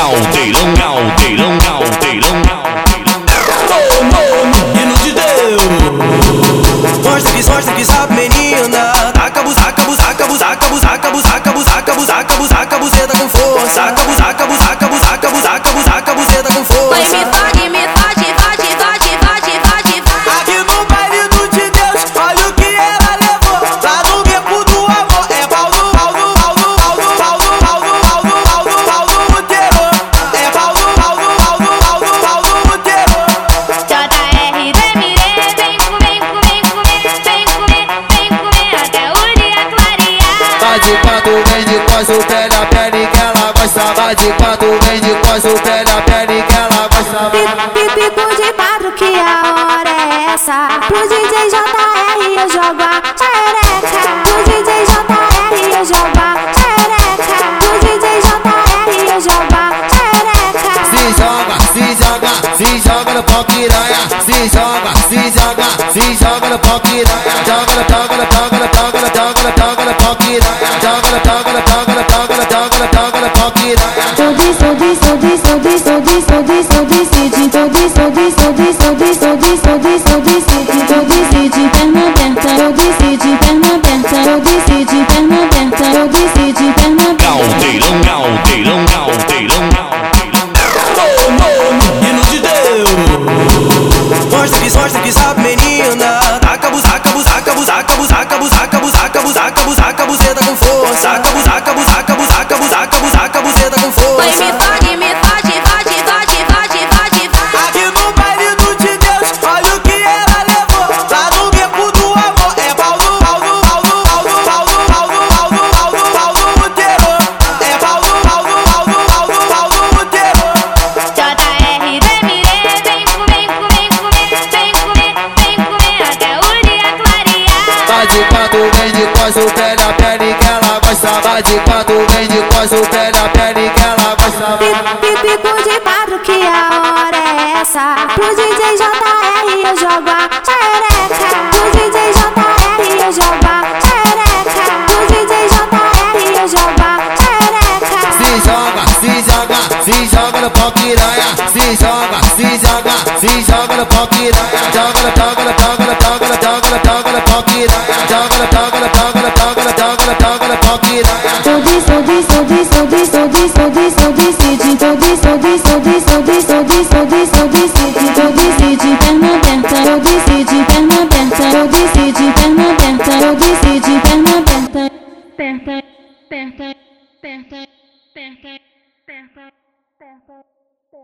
caldeirão, caldeirão, caldeirão, caldeirão. Menino de Deus Mostra que, mostra que sabe menina Taca, buzaca, buzaca, buzaca, buzaca, buzaca, buzaca, buzaca, buzaca, buzeta com força buzaca, buzaca, de quatro, vem de quase o pé na pele que ela. Vai de quatro, vem de quase o pé na pele que ela gosta. Pico de quadro que a hora é essa Pro DJ JR eu jogo a xereca Pro DJ JR eu jogo a xereca Pro DJ JR eu jogo a xereca Se joga, se joga, se joga no pau piranha. Se joga, se joga, se joga no pau piranha. Joga no, joga no, joga pocket. Dog on a dog on a dog on a dog on a dog on a dog on a pocket. So this, so this, so this, so this, so this, so this, so this, city. Quase o pé na pele que ela gosta. Vai de quatro, vem de quase o pé na pele que ela gosta. Pico de quadro que a hora é essa Pro DJ JR eu jogo a xereca Pro DJ JR eu jogo a xereca Pro DJ JR eu jogo a xereca Se joga, se joga, se joga no pau piranha. Se joga, se joga, se joga no pau piranha. Joga no, joga no, joga no, joga no, joga no, joga no pau piranha. Joga no, joga no, joga Perta, perta, perta, perta, perta.